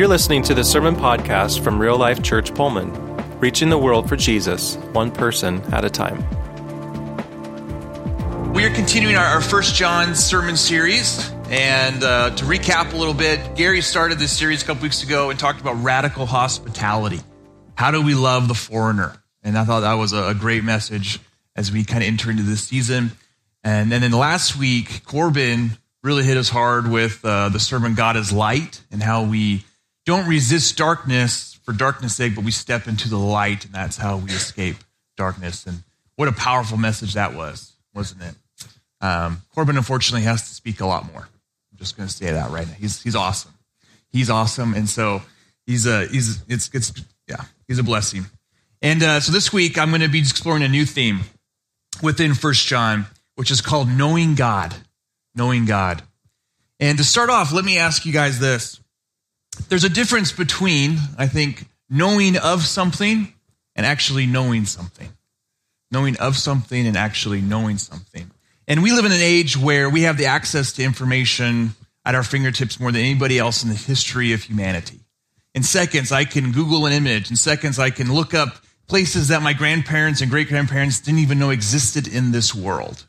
You're listening to the Sermon Podcast from Real Life Church Pullman, reaching the world for Jesus, one person at a time. We are continuing our, our First John sermon series. And uh, to recap a little bit, Gary started this series a couple weeks ago and talked about radical hospitality. How do we love the foreigner? And I thought that was a, a great message as we kind of enter into this season. And, and then last week, Corbin really hit us hard with uh, the sermon God is Light and how we don't resist darkness for darkness' sake, but we step into the light, and that's how we escape darkness. And what a powerful message that was, wasn't it? Um, Corbin, unfortunately, has to speak a lot more. I'm just going to say that right now. He's, he's awesome. He's awesome. And so he's a, he's, it's, it's, yeah, he's a blessing. And uh, so this week, I'm going to be exploring a new theme within First John, which is called Knowing God. Knowing God. And to start off, let me ask you guys this there's a difference between, I think, knowing of something and actually knowing something. Knowing of something and actually knowing something. And we live in an age where we have the access to information at our fingertips more than anybody else in the history of humanity. In seconds, I can Google an image. In seconds, I can look up places that my grandparents and great grandparents didn't even know existed in this world.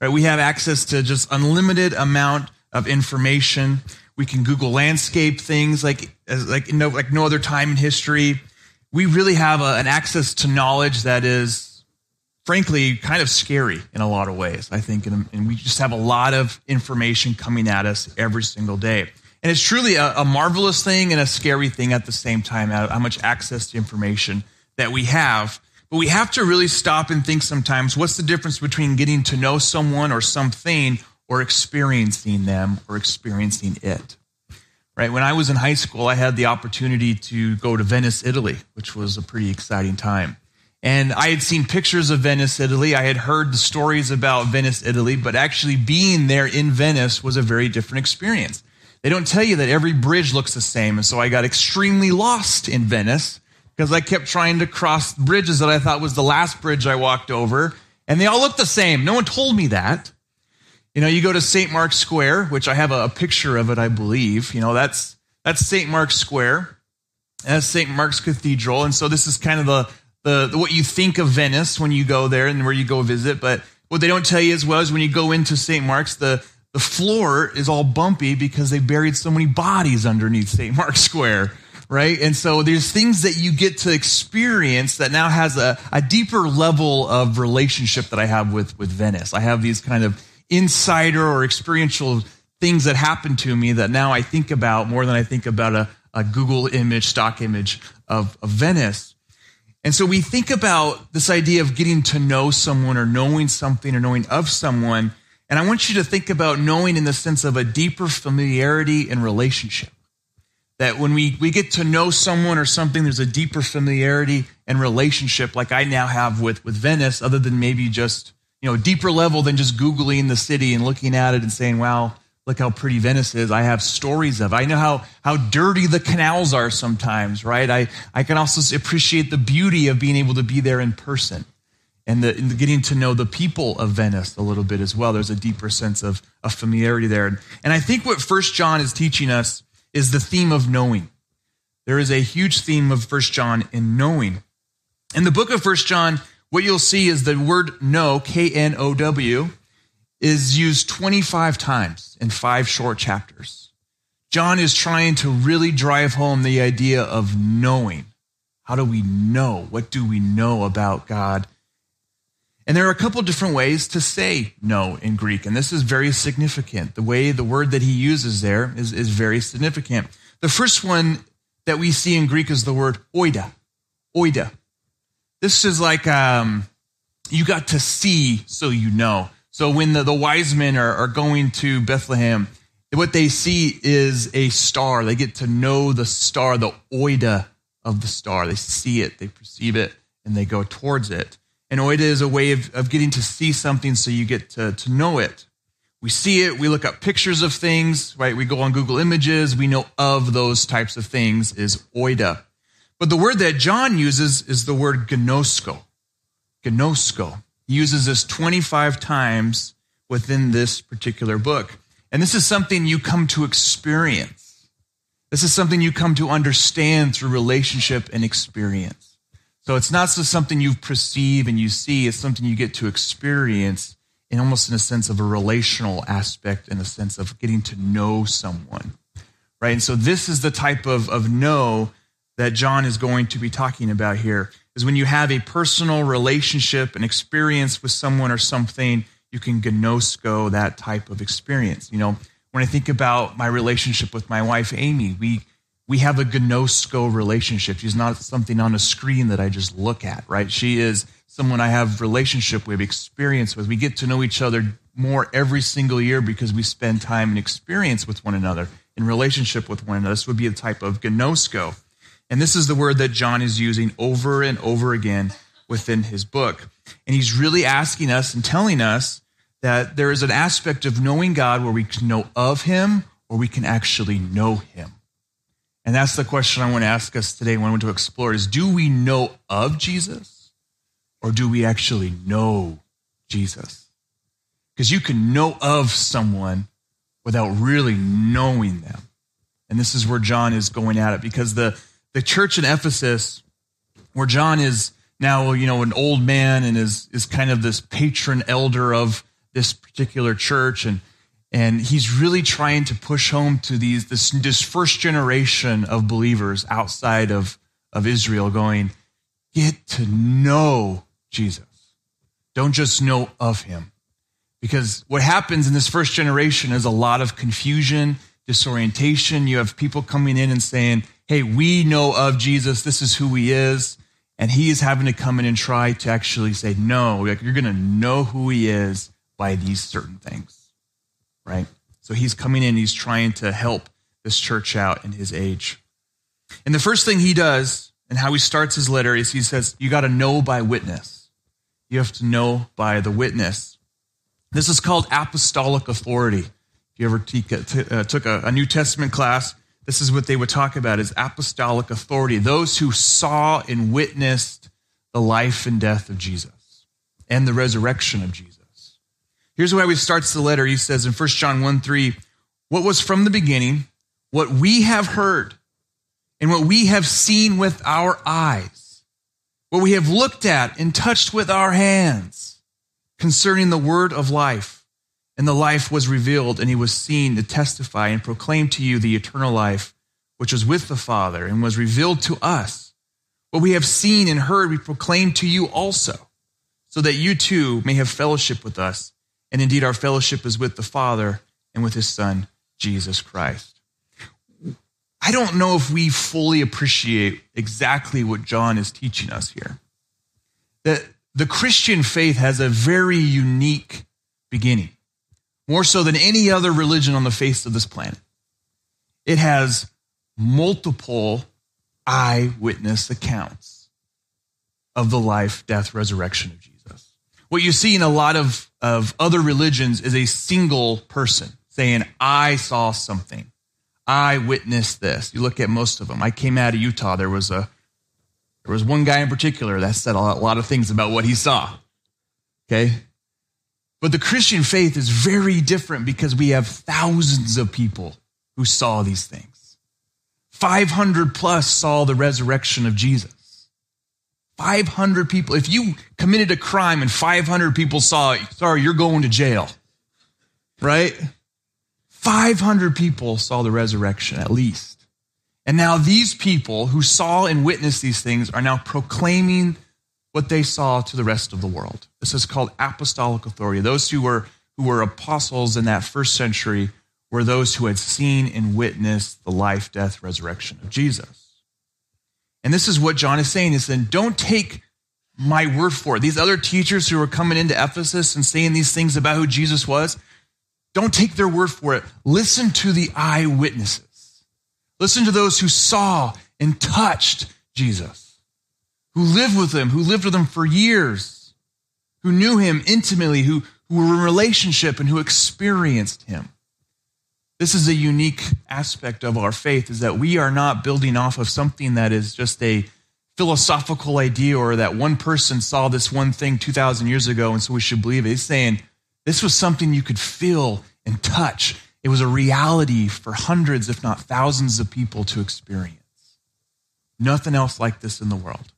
Right? We have access to just unlimited amount of information. We can Google landscape things like like no like no other time in history. We really have a, an access to knowledge that is, frankly, kind of scary in a lot of ways. I think, and, and we just have a lot of information coming at us every single day. And it's truly a, a marvelous thing and a scary thing at the same time. How much access to information that we have. But we have to really stop and think sometimes what's the difference between getting to know someone or something or experiencing them or experiencing it. Right? When I was in high school, I had the opportunity to go to Venice, Italy, which was a pretty exciting time. And I had seen pictures of Venice, Italy. I had heard the stories about Venice, Italy, but actually being there in Venice was a very different experience. They don't tell you that every bridge looks the same. And so I got extremely lost in Venice because I kept trying to cross bridges that I thought was the last bridge I walked over. And they all looked the same. No one told me that. You know, you go to St. Mark's Square, which I have a, picture of it, I believe. You know, that's that's St. Mark's Square. That's St. Mark's Cathedral. And so this is kind of the, the, the what you think of Venice when you go there and where you go visit. But what they don't tell you as well is when you go into St. Mark's, the the floor is all bumpy because they buried so many bodies underneath St. Mark's Square right? And so there's things that you get to experience that now has a, a deeper level of relationship that I have with, with Venice. I have these kind of insider or experiential things that happen to me that now I think about more than I think about a, a Google image, stock image of, of Venice. And so we think about this idea of getting to know someone or knowing something or knowing of someone. And I want you to think about knowing in the sense of a deeper familiarity and relationship. That when we, we get to know someone or something, there's a deeper familiarity and relationship like I now have with, with Venice, other than maybe just you know, deeper level than just Googling the city and looking at it and saying, wow, look how pretty Venice is. I have stories of. I know how, how dirty the canals are sometimes, right? I, I can also appreciate the beauty of being able to be there in person and, the, and getting to know the people of Venice a little bit as well. There's a deeper sense of, of familiarity there. And I think what First John is teaching us is the theme of knowing. There is a huge theme of First John in knowing. In the book of First John, what you'll see is the word know, K N O W, is used 25 times in five short chapters. John is trying to really drive home the idea of knowing. How do we know? What do we know about God? And there are a couple different ways to say no in Greek, and this is very significant. The way the word that he uses there is, is very significant. The first one that we see in Greek is the word oida. Oida. This is like um, you got to see, so you know. So when the, the wise men are, are going to Bethlehem, what they see is a star. They get to know the star, the oida of the star. They see it, they perceive it, and they go towards it. And oida is a way of, of getting to see something so you get to, to know it. We see it, we look up pictures of things, right? We go on Google Images, we know of those types of things is oida. But the word that John uses is the word gnosko. Gnosko. He uses this 25 times within this particular book. And this is something you come to experience. This is something you come to understand through relationship and experience. So it's not just something you perceive and you see, it's something you get to experience in almost in a sense of a relational aspect, in a sense of getting to know someone. Right? And so this is the type of, of know that John is going to be talking about here. Is when you have a personal relationship, an experience with someone or something, you can gnosko that type of experience. You know, when I think about my relationship with my wife, Amy, we we have a gnosko relationship. She's not something on a screen that I just look at, right? She is someone I have relationship with, experience with. We get to know each other more every single year because we spend time and experience with one another, in relationship with one another. This would be a type of gnosko. And this is the word that John is using over and over again within his book. And he's really asking us and telling us that there is an aspect of knowing God where we can know of him or we can actually know him. And that's the question I want to ask us today, when I want to explore is do we know of Jesus or do we actually know Jesus? Because you can know of someone without really knowing them. And this is where John is going at it because the, the church in Ephesus, where John is now, you know, an old man and is, is kind of this patron elder of this particular church and and he's really trying to push home to these this, this first generation of believers outside of, of Israel going, get to know Jesus. Don't just know of him. Because what happens in this first generation is a lot of confusion, disorientation. You have people coming in and saying, hey, we know of Jesus. This is who he is. And he is having to come in and try to actually say, no, like, you're going to know who he is by these certain things right? So he's coming in, he's trying to help this church out in his age. And the first thing he does, and how he starts his letter, is he says, You got to know by witness. You have to know by the witness. This is called apostolic authority. If you ever uh, took a New Testament class, this is what they would talk about is apostolic authority. Those who saw and witnessed the life and death of Jesus and the resurrection of Jesus. Here's how he starts the letter. He says in 1 John 1 3, what was from the beginning, what we have heard, and what we have seen with our eyes, what we have looked at and touched with our hands concerning the word of life. And the life was revealed, and he was seen to testify and proclaim to you the eternal life, which was with the Father and was revealed to us. What we have seen and heard, we proclaim to you also, so that you too may have fellowship with us. And indeed, our fellowship is with the Father and with his Son, Jesus Christ. I don't know if we fully appreciate exactly what John is teaching us here. That the Christian faith has a very unique beginning, more so than any other religion on the face of this planet. It has multiple eyewitness accounts of the life, death, resurrection of Jesus. What you see in a lot of, of other religions is a single person saying, I saw something. I witnessed this. You look at most of them. I came out of Utah. There was a there was one guy in particular that said a lot of things about what he saw. Okay? But the Christian faith is very different because we have thousands of people who saw these things. 500 plus saw the resurrection of Jesus. 500 people. If you committed a crime and 500 people saw it, sorry, you're going to jail. Right? 500 people saw the resurrection at least. And now these people who saw and witnessed these things are now proclaiming what they saw to the rest of the world. This is called apostolic authority. Those who were who were apostles in that first century were those who had seen and witnessed the life, death, resurrection of Jesus. And this is what John is saying is then don't take my word for it. These other teachers who are coming into Ephesus and saying these things about who Jesus was, don't take their word for it. Listen to the eyewitnesses. Listen to those who saw and touched Jesus, who lived with him, who lived with him for years, who knew him intimately, who, who were in relationship and who experienced him. This is a unique aspect of our faith is that we are not building off of something that is just a philosophical idea or that one person saw this one thing 2,000 years ago and so we should believe it. He's saying this was something you could feel and touch It was a reality for hundreds, if not thousands, of people to experience. Nothing else like this in the world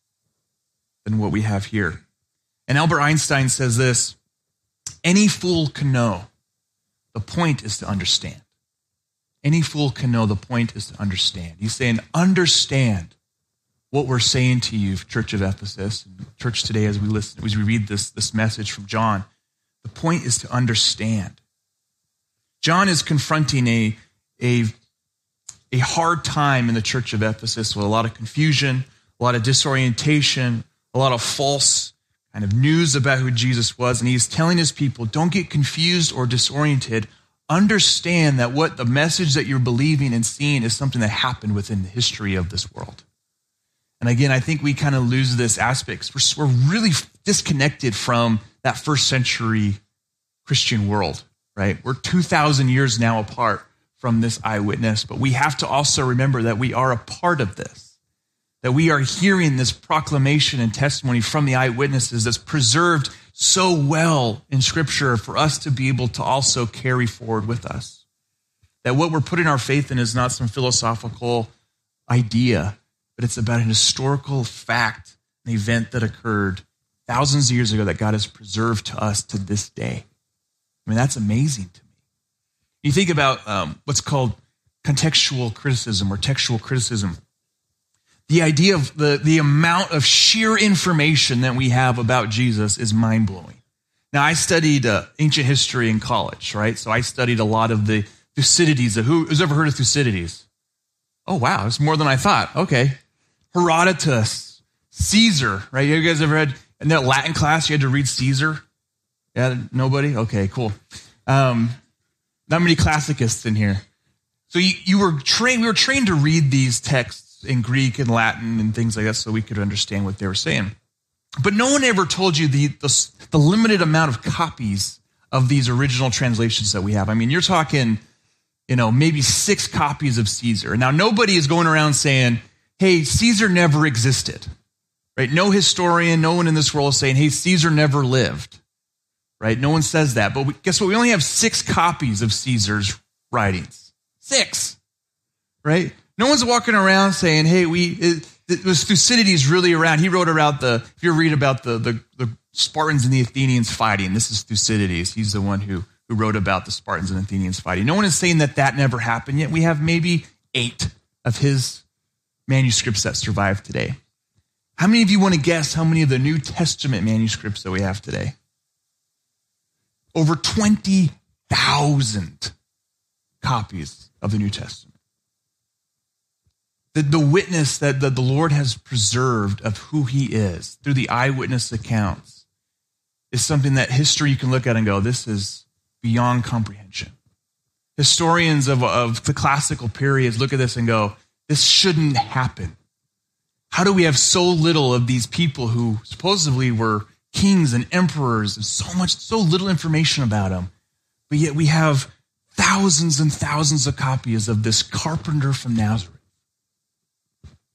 than what we have here. And Albert Einstein says this any fool can know. The point is to understand. Any fool can know. The point is to understand. He's saying, understand what we're saying to you, Church of Ephesus, and church today as we listen, as we read this, this message from John. The point is to understand. John is confronting a, a, a hard time in the church of Ephesus with a lot of confusion, a lot of disorientation, a lot of false kind of news about who Jesus was. And he's telling his people, don't get confused or disoriented. Understand that what the message that you're believing and seeing is something that happened within the history of this world. And again, I think we kind of lose this aspect. We're, we're really disconnected from that first century Christian world, right? We're 2,000 years now apart from this eyewitness, but we have to also remember that we are a part of this, that we are hearing this proclamation and testimony from the eyewitnesses that's preserved so well in Scripture for us to be able to also carry forward with us. That what we're putting our faith in is not some philosophical idea, but it's about an historical fact, an event that occurred thousands of years ago that God has preserved to us to this day. I mean, that's amazing to me. You think about um, what's called contextual criticism or textual criticism. The idea of the, the amount of sheer information that we have about Jesus is mind blowing. Now, I studied uh, ancient history in college, right? So I studied a lot of the Thucydides. Who, who's ever heard of Thucydides? Oh, wow, it's more than I thought. Okay. Herodotus, Caesar, right? You guys ever read in that Latin class you had to read Caesar? Yeah, nobody? Okay, cool. Um, not many classicists in here. So you, you were trained, we were trained to read these texts in Greek and Latin and things like that so we could understand what they were saying. But no one ever told you the, the, the limited amount of copies of these original translations that we have. I mean, you're talking, you know, maybe six copies of Caesar. Now, nobody is going around saying, hey, Caesar never existed, right? No historian, no one in this world is saying, hey, Caesar never lived right? No one says that. But we, guess what? We only have six copies of Caesar's writings. Six, right? No one's walking around saying, hey, we, it, it was Thucydides really around. He wrote about the, if you read about the, the, the Spartans and the Athenians fighting, this is Thucydides. He's the one who, who wrote about the Spartans and Athenians fighting. No one is saying that that never happened yet. We have maybe eight of his manuscripts that survive today. How many of you want to guess how many of the New Testament manuscripts that we have today? over 20,000 copies of the New Testament. The, the witness that, the Lord has preserved of who he is through the eyewitness accounts is something that history you can look at and go, this is beyond comprehension. Historians of, of the classical periods look at this and go, this shouldn't happen. How do we have so little of these people who supposedly were kings and emperors and so much, so little information about them. But yet we have thousands and thousands of copies of this carpenter from Nazareth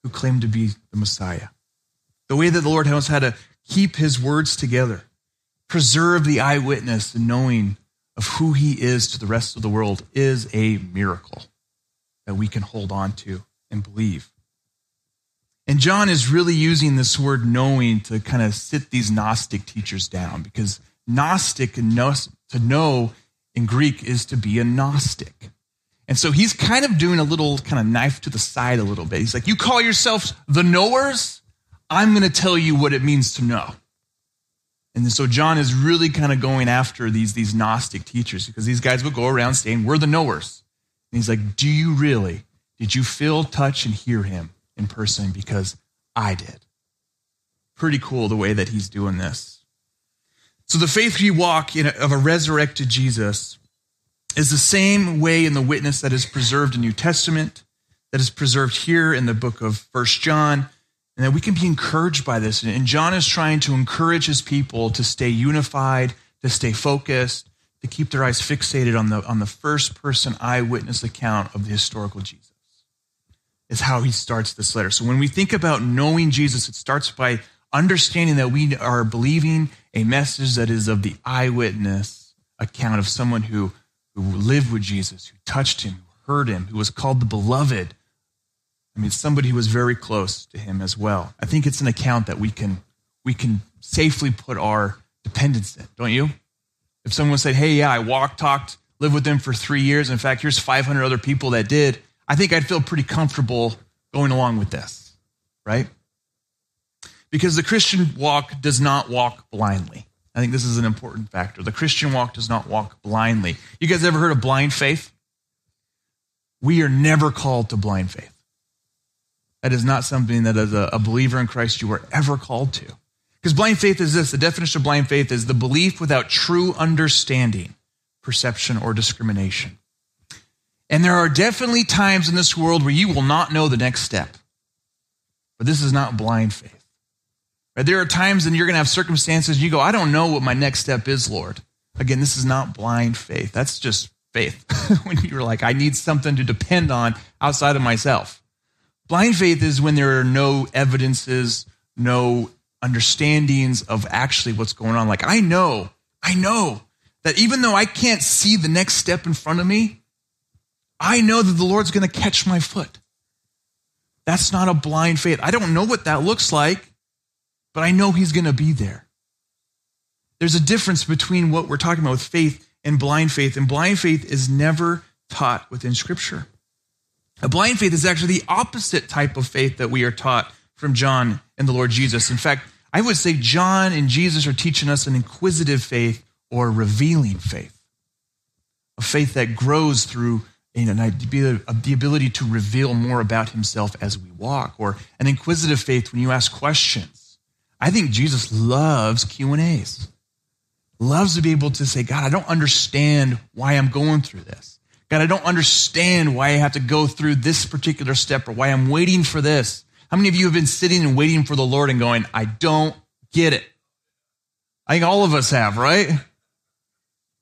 who claimed to be the Messiah. The way that the Lord knows how to keep his words together, preserve the eyewitness and knowing of who he is to the rest of the world is a miracle that we can hold on to and believe. And John is really using this word knowing to kind of sit these Gnostic teachers down because Gnostic to know in Greek is to be a Gnostic. And so he's kind of doing a little kind of knife to the side a little bit. He's like, You call yourselves the knowers? I'm going to tell you what it means to know. And so John is really kind of going after these, these Gnostic teachers because these guys would go around saying, We're the knowers. And he's like, Do you really? Did you feel, touch, and hear him? in person because I did. Pretty cool the way that he's doing this. So the faith we walk in of a resurrected Jesus is the same way in the witness that is preserved in New Testament, that is preserved here in the book of First John, and that we can be encouraged by this. And John is trying to encourage his people to stay unified, to stay focused, to keep their eyes fixated on the, on the first person eyewitness account of the historical Jesus is how he starts this letter. So when we think about knowing Jesus, it starts by understanding that we are believing a message that is of the eyewitness account of someone who who lived with Jesus, who touched him, who heard him, who was called the beloved. I mean, somebody who was very close to him as well. I think it's an account that we can we can safely put our dependence in, don't you? If someone said, "Hey, yeah, I walked, talked, lived with them for three years. In fact, here's 500 other people that did," I think I'd feel pretty comfortable going along with this, right? Because the Christian walk does not walk blindly. I think this is an important factor. The Christian walk does not walk blindly. You guys ever heard of blind faith? We are never called to blind faith. That is not something that as a, believer in Christ you are ever called to. Because blind faith is this the definition of blind faith is the belief without true understanding, perception, or discrimination. And there are definitely times in this world where you will not know the next step. But this is not blind faith. There are times and you're going to have circumstances you go, I don't know what my next step is, Lord. Again, this is not blind faith. That's just faith. when you're like, I need something to depend on outside of myself. Blind faith is when there are no evidences, no understandings of actually what's going on. Like, I know, I know that even though I can't see the next step in front of me, I know that the Lord's going to catch my foot. That's not a blind faith. I don't know what that looks like but I know He's going to be there. There's a difference between what we're talking about with faith and blind faith, and blind faith is never taught within Scripture. A blind faith is actually the opposite type of faith that we are taught from John and the Lord Jesus. In fact, I would say John and Jesus are teaching us an inquisitive faith or revealing faith, a faith that grows through you know, the ability to reveal more about himself as we walk, or an inquisitive faith when you ask questions I think Jesus loves Q&As. Loves to be able to say, God, I don't understand why I'm going through this. God, I don't understand why I have to go through this particular step or why I'm waiting for this. How many of you have been sitting and waiting for the Lord and going, I don't get it? I think all of us have, right?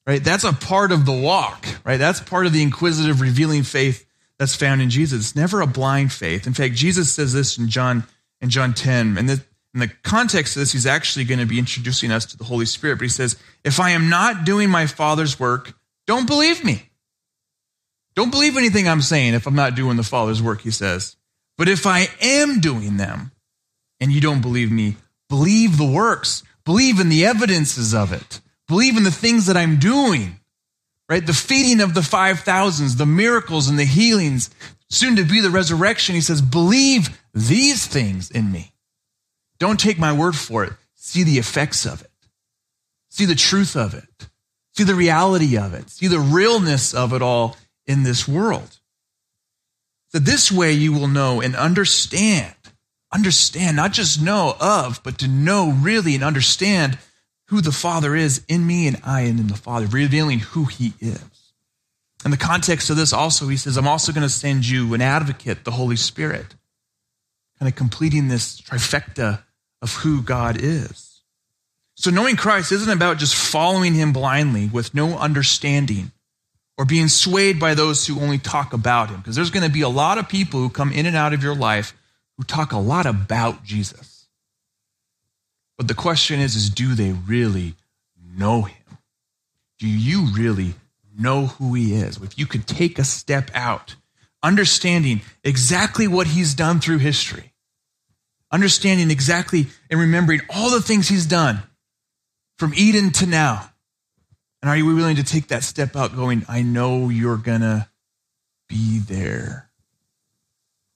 Right? That's a part of the walk, right? That's part of the inquisitive, revealing faith that's found in Jesus. It's never a blind faith. In fact, Jesus says this in John in John 10, and in the context of this, he's actually going to be introducing us to the Holy Spirit. But he says, If I am not doing my Father's work, don't believe me. Don't believe anything I'm saying if I'm not doing the Father's work, he says. But if I am doing them and you don't believe me, believe the works, believe in the evidences of it, believe in the things that I'm doing, right? The feeding of the 5,000s, the miracles and the healings, soon to be the resurrection. He says, believe these things in me. Don't take my word for it. See the effects of it. See the truth of it. See the reality of it. See the realness of it all in this world. So this way you will know and understand, understand, not just know of, but to know really and understand who the Father is in me and I and in the Father, revealing who He is. In the context of this also, he says, I'm also going to send you an advocate, the Holy Spirit, kind of completing this trifecta of who God is. So knowing Christ isn't about just following him blindly with no understanding or being swayed by those who only talk about him. Because there's going to be a lot of people who come in and out of your life who talk a lot about Jesus. But the question is, is do they really know him? Do you really know who he is? If you could take a step out, understanding exactly what he's done through history, understanding exactly and remembering all the things he's done from Eden to now. And are you willing to take that step out going, I know you're going to be there?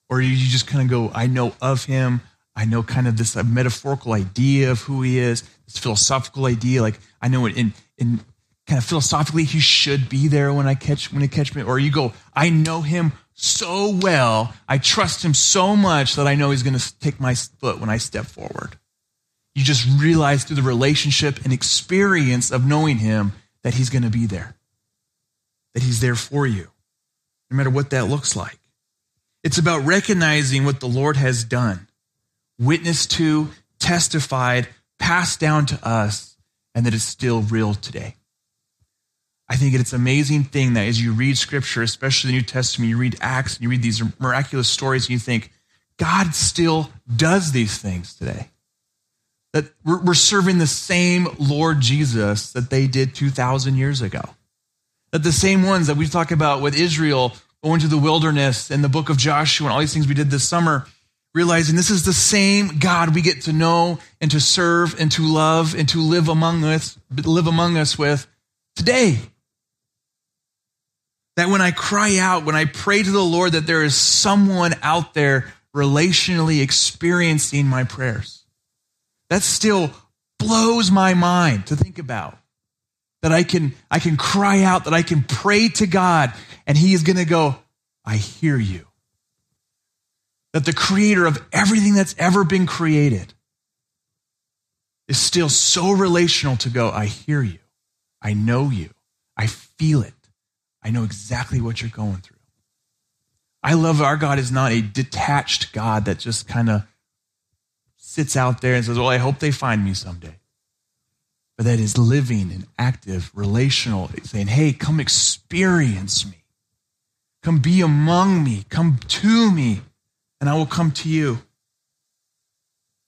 Or you just kind of go, I know of him. I know kind of this uh, metaphorical idea of who he is, this philosophical idea. Like I know it in, in kind of philosophically, he should be there when I catch, when he catch me. Or you go, I know him so well. I trust him so much that I know he's going to take my foot when I step forward. You just realize through the relationship and experience of knowing him that he's going to be there, that he's there for you, no matter what that looks like. It's about recognizing what the Lord has done, witnessed to, testified, passed down to us, and that it's still real today. I think it's an amazing thing that as you read scripture, especially the New Testament, you read Acts, and you read these miraculous stories, and you think, God still does these things today. That we're serving the same Lord Jesus that they did 2,000 years ago. That the same ones that we talk about with Israel going to the wilderness and the book of Joshua and all these things we did this summer, realizing this is the same God we get to know and to serve and to love and to live among us, live among us with today. That when I cry out, when I pray to the Lord, that there is someone out there relationally experiencing my prayers. That still blows my mind to think about. That I can, I can cry out, that I can pray to God, and He is going to go, I hear you. That the creator of everything that's ever been created is still so relational to go, I hear you. I know you. I feel it. I know exactly what you're going through. I love our God is not a detached God that just kind of sits out there and says, Well, I hope they find me someday. But that is living and active, relational, saying, Hey, come experience me. Come be among me. Come to me, and I will come to you.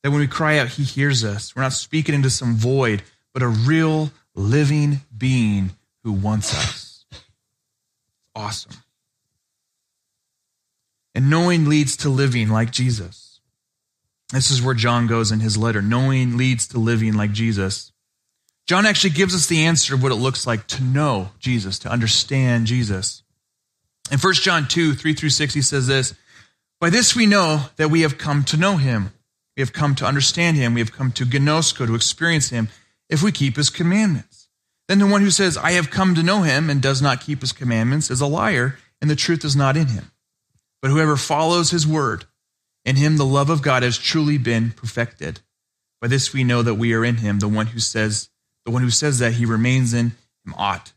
That when we cry out, He hears us. We're not speaking into some void, but a real living being who wants us. Awesome. And knowing leads to living like Jesus. This is where John goes in his letter. Knowing leads to living like Jesus. John actually gives us the answer of what it looks like to know Jesus, to understand Jesus. In 1 John 2, 3 through 6, he says this By this we know that we have come to know him. We have come to understand him. We have come to gnosko, to experience him, if we keep his commandments. Then the one who says, I have come to know him, and does not keep his commandments, is a liar, and the truth is not in him. But whoever follows his word, in him the love of God has truly been perfected. By this we know that we are in him. The one who says, the one who says that he remains in him ought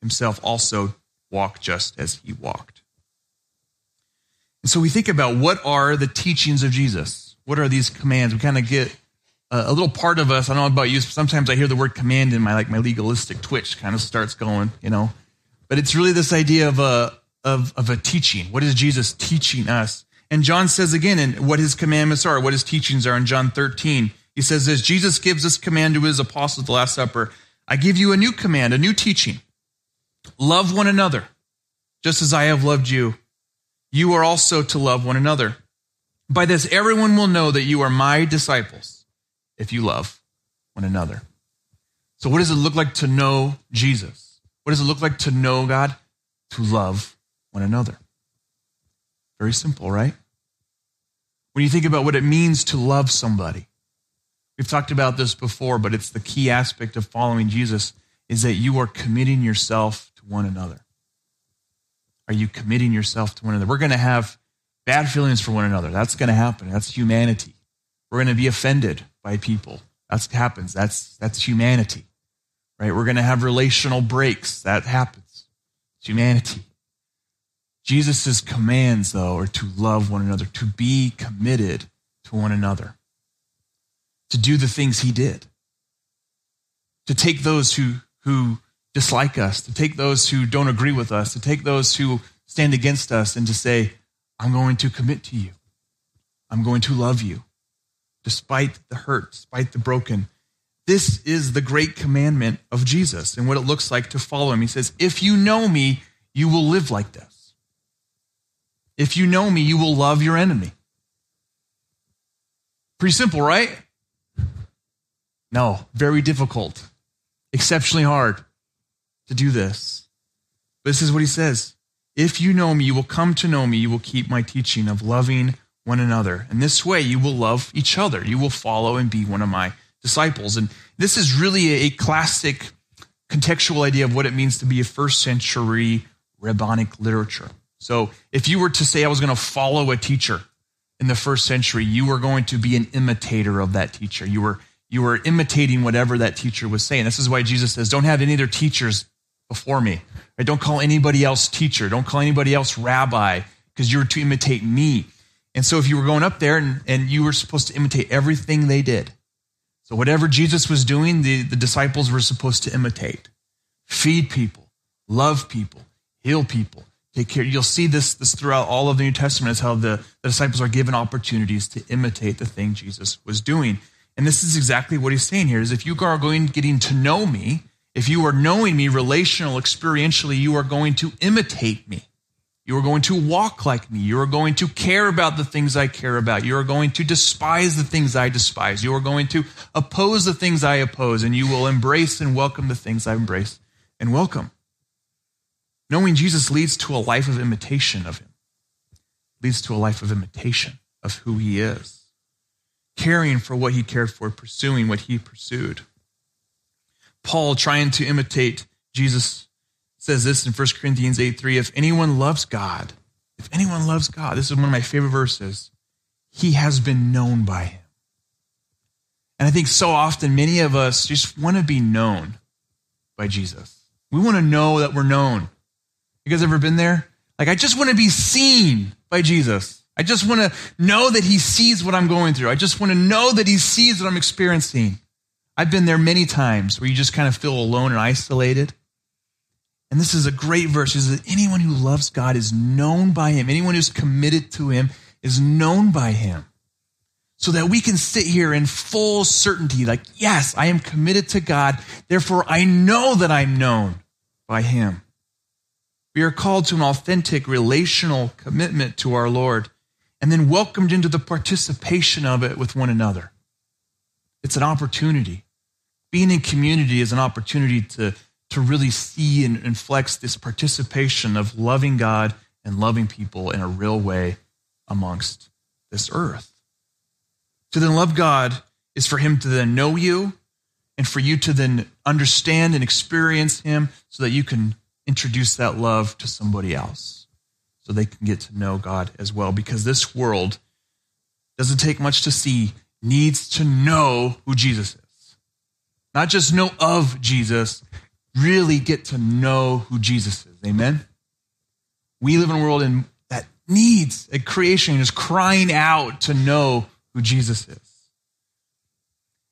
himself also walk just as he walked. And so we think about what are the teachings of Jesus? What are these commands? We kind of get a, little part of us. I don't know about you. Sometimes I hear the word command in my like my legalistic twitch kind of starts going, you know. But it's really this idea of a of, of a teaching. What is Jesus teaching us? And John says again, in what his commandments are, what his teachings are in John 13. He says this Jesus gives this command to his apostles at the Last Supper I give you a new command, a new teaching. Love one another, just as I have loved you. You are also to love one another. By this, everyone will know that you are my disciples if you love one another. So, what does it look like to know Jesus? What does it look like to know God? To love one another. Very simple, right? When you think about what it means to love somebody, we've talked about this before, but it's the key aspect of following Jesus is that you are committing yourself to one another. Are you committing yourself to one another? We're going to have bad feelings for one another. That's going to happen. That's humanity. We're going to be offended by people. That's what happens. That's that's humanity. Right? We're going to have relational breaks. That happens. It's humanity. Jesus' commands, though, are to love one another, to be committed to one another, to do the things he did, to take those who, who dislike us, to take those who don't agree with us, to take those who stand against us, and to say, I'm going to commit to you. I'm going to love you, despite the hurt, despite the broken. This is the great commandment of Jesus and what it looks like to follow him. He says, If you know me, you will live like this. If you know me, you will love your enemy. Pretty simple, right? No, very difficult, exceptionally hard to do this. But this is what he says If you know me, you will come to know me, you will keep my teaching of loving one another. And this way, you will love each other. You will follow and be one of my disciples. And this is really a classic contextual idea of what it means to be a first century rabbinic literature. So if you were to say I was going to follow a teacher in the first century, you were going to be an imitator of that teacher. You were, you were imitating whatever that teacher was saying. This is why Jesus says, don't have any other teachers before me. Right? Don't call anybody else teacher. Don't call anybody else rabbi because you're to imitate me. And so if you were going up there and, and you were supposed to imitate everything they did. So whatever Jesus was doing, the, the disciples were supposed to imitate. Feed people, love people, heal people, take care. You'll see this, this throughout all of the New Testament is how the, the disciples are given opportunities to imitate the thing Jesus was doing. And this is exactly what he's saying here is if you are going getting to know me If you are knowing me relational, experientially, you are going to imitate me. You are going to walk like me. You are going to care about the things I care about. You are going to despise the things I despise. You are going to oppose the things I oppose, and you will embrace and welcome the things I embrace and welcome. Knowing Jesus leads to a life of imitation of him, leads to a life of imitation of who he is, caring for what he cared for, pursuing what he pursued. Paul, trying to imitate Jesus says this in 1 Corinthians 8 3 if anyone loves God, if anyone loves God, this is one of my favorite verses, he has been known by him. And I think so often many of us just want to be known by Jesus. We want to know that we're known. You guys ever been there? Like, I just want to be seen by Jesus. I just want to know that he sees what I'm going through. I just want to know that he sees what I'm experiencing. I've been there many times where you just kind of feel alone and isolated. And this is a great verse. Is that anyone who loves God is known by him. Anyone who's committed to him is known by him. So that we can sit here in full certainty, like, yes, I am committed to God. Therefore, I know that I'm known by him. We are called to an authentic relational commitment to our Lord and then welcomed into the participation of it with one another. It's an opportunity. Being in community is an opportunity to to really see and, and flex this participation of loving God and loving people in a real way amongst this earth. To then love God is for Him to then know you and for you to then understand and experience Him so that you can introduce that love to somebody else so they can get to know God as well. Because this world doesn't take much to see, needs to know who Jesus is. Not just know of Jesus, really get to know who Jesus is. Amen? We live in a world in, that needs, a creation is crying out to know who Jesus is.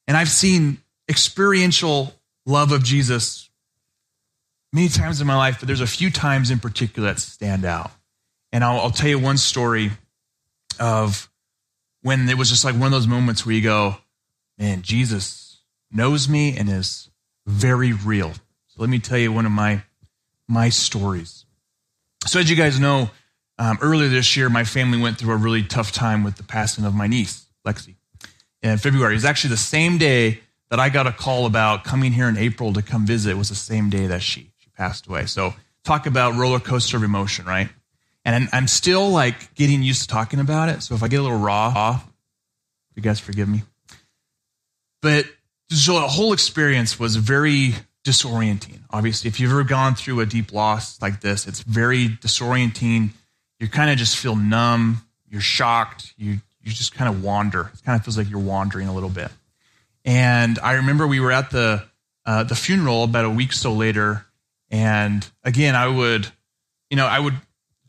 And I've seen experiential love of Jesus many times in my life, but there's a few times in particular that stand out. And I'll, I'll tell you one story of when it was just like one of those moments where you go, man, Jesus knows me and is very real let me tell you one of my my stories. So, as you guys know, um, earlier this year, my family went through a really tough time with the passing of my niece, Lexi, in February. It was actually the same day that I got a call about coming here in April to come visit. It was the same day that she she passed away. So, talk about roller coaster of emotion, right? And I'm still like getting used to talking about it. So, if I get a little raw, you guys forgive me. But so the whole experience was very disorienting. Obviously, if you've ever gone through a deep loss like this, it's very disorienting. You kind of just feel numb. You're shocked. You you just kind of wander. It kind of feels like you're wandering a little bit. And I remember we were at the uh, the funeral about a week so later, and again, I would, you know, I would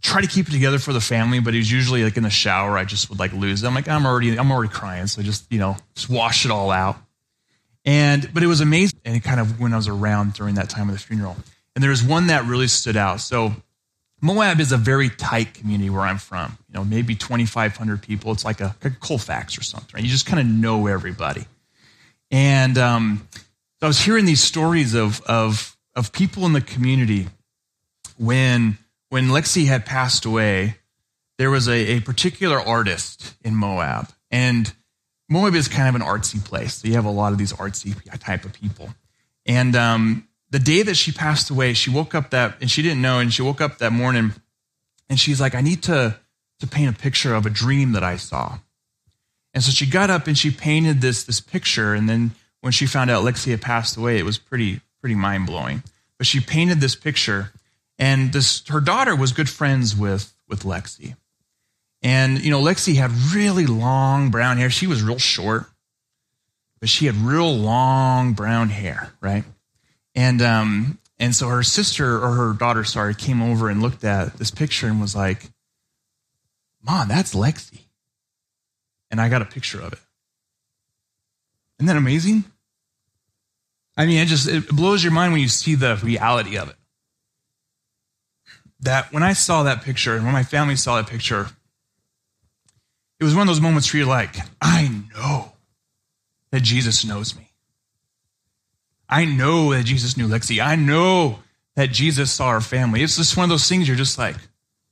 try to keep it together for the family, but it was usually like in the shower. I just would like lose it. I'm like, I'm already, I'm already crying, so just you know, just wash it all out. And but it was amazing, and it kind of when I was around during that time of the funeral. And there was one that really stood out. So Moab is a very tight community where I'm from. You know, maybe 2,500 people. It's like a, a Colfax or something. Right? You just kind of know everybody. And um, I was hearing these stories of of of people in the community when when Lexi had passed away. There was a, a particular artist in Moab, and Moab is kind of an artsy place. So you have a lot of these artsy type of people. And um, the day that she passed away, she woke up that, and she didn't know, and she woke up that morning and she's like, I need to, to paint a picture of a dream that I saw. And so she got up and she painted this, this picture. And then when she found out Lexi had passed away, it was pretty, pretty mind blowing. But she painted this picture, and this, her daughter was good friends with, with Lexi. And, you know, Lexi had really long brown hair. She was real short, but she had real long brown hair, right? And, um, and so her sister or her daughter, sorry, came over and looked at this picture and was like, Mom, that's Lexi. And I got a picture of it. Isn't that amazing? I mean, it just it blows your mind when you see the reality of it. That when I saw that picture and when my family saw that picture, it was one of those moments where you're like, I know that Jesus knows me. I know that Jesus knew Lexi. I know that Jesus saw our family. It's just one of those things you're just like,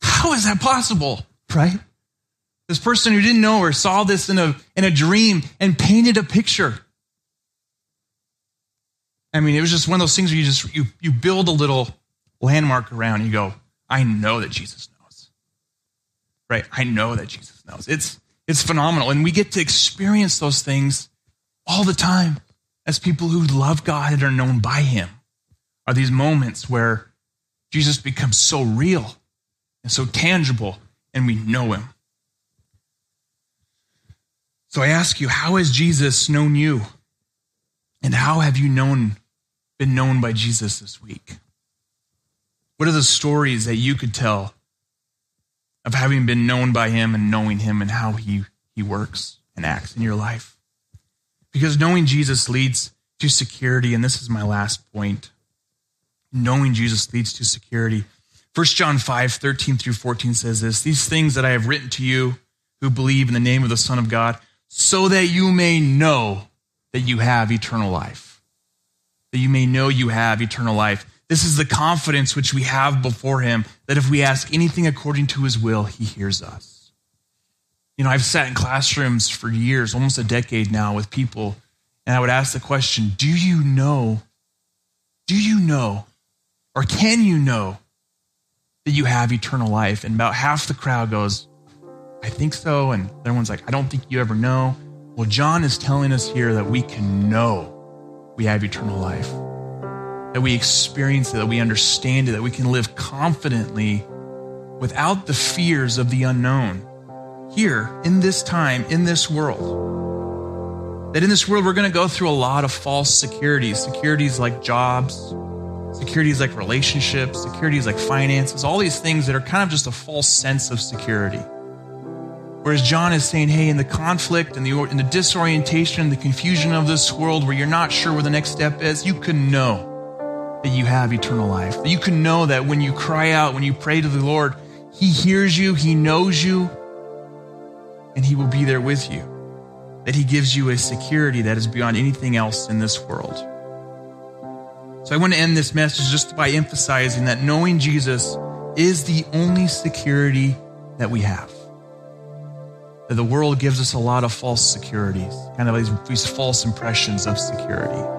how is that possible? Right? This person who didn't know her saw this in a, in a dream and painted a picture. I mean, it was just one of those things where you just you you build a little landmark around. you go, I know that Jesus knows. Right? I know that Jesus It's it's phenomenal. And we get to experience those things all the time as people who love God and are known by Him. Are these moments where Jesus becomes so real and so tangible and we know Him. So I ask you, how has Jesus known you? And how have you known, been known by Jesus this week? What are the stories that you could tell of having been known by him and knowing him and how he, he works and acts in your life? Because knowing Jesus leads to security, and this is my last point. Knowing Jesus leads to security. 1 John 5, 13 through 14 says this These things that I have written to you who believe in the name of the Son of God, so that you may know that you have eternal life. That you may know you have eternal life. This is the confidence which we have before him that if we ask anything according to his will, he hears us. You know, I've sat in classrooms for years, almost a decade now, with people, and I would ask the question Do you know? Do you know? Or can you know that you have eternal life? And about half the crowd goes, I think so. And everyone's like, I don't think you ever know. Well, John is telling us here that we can know we have eternal life, that we experience it, that we understand it, that we can live confidently without the fears of the unknown here in this time, in this world. That in this world, we're going to go through a lot of false securities, securities like jobs, securities like relationships, securities like finances, all these things that are kind of just a false sense of security. Whereas John is saying, hey, in the conflict and the, in the disorientation the confusion of this world where you're not sure where the next step is, you can know that you have eternal life. That you can know that when you cry out, when you pray to the Lord, He hears you, He knows you, and He will be there with you. That He gives you a security that is beyond anything else in this world. So I want to end this message just by emphasizing that knowing Jesus is the only security that we have that the world gives us a lot of false securities, kind of these, these false impressions of security.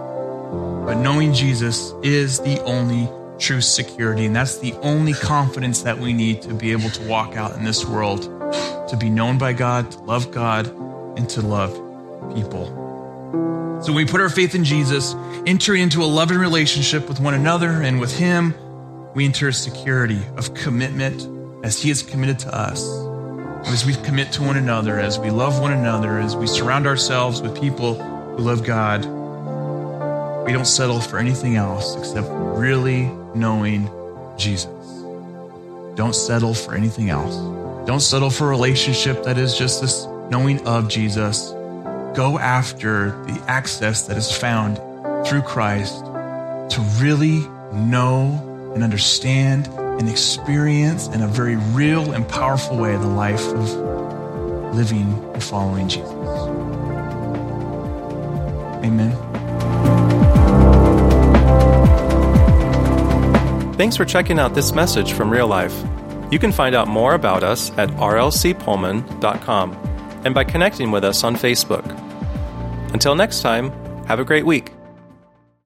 But knowing Jesus is the only true security, and that's the only confidence that we need to be able to walk out in this world, to be known by God, to love God, and to love people. So when we put our faith in Jesus, enter into a loving relationship with one another and with Him, we enter a security of commitment as He is committed to us as we commit to one another, as we love one another, as we surround ourselves with people who love God, we don't settle for anything else except really knowing Jesus. Don't settle for anything else. Don't settle for a relationship that is just this knowing of Jesus. Go after the access that is found through Christ to really know and understand and experience in a very real and powerful way the life of living and following Jesus. Amen. Thanks for checking out this message from Real Life. You can find out more about us at rlcpullman.com and by connecting with us on Facebook. Until next time, have a great week.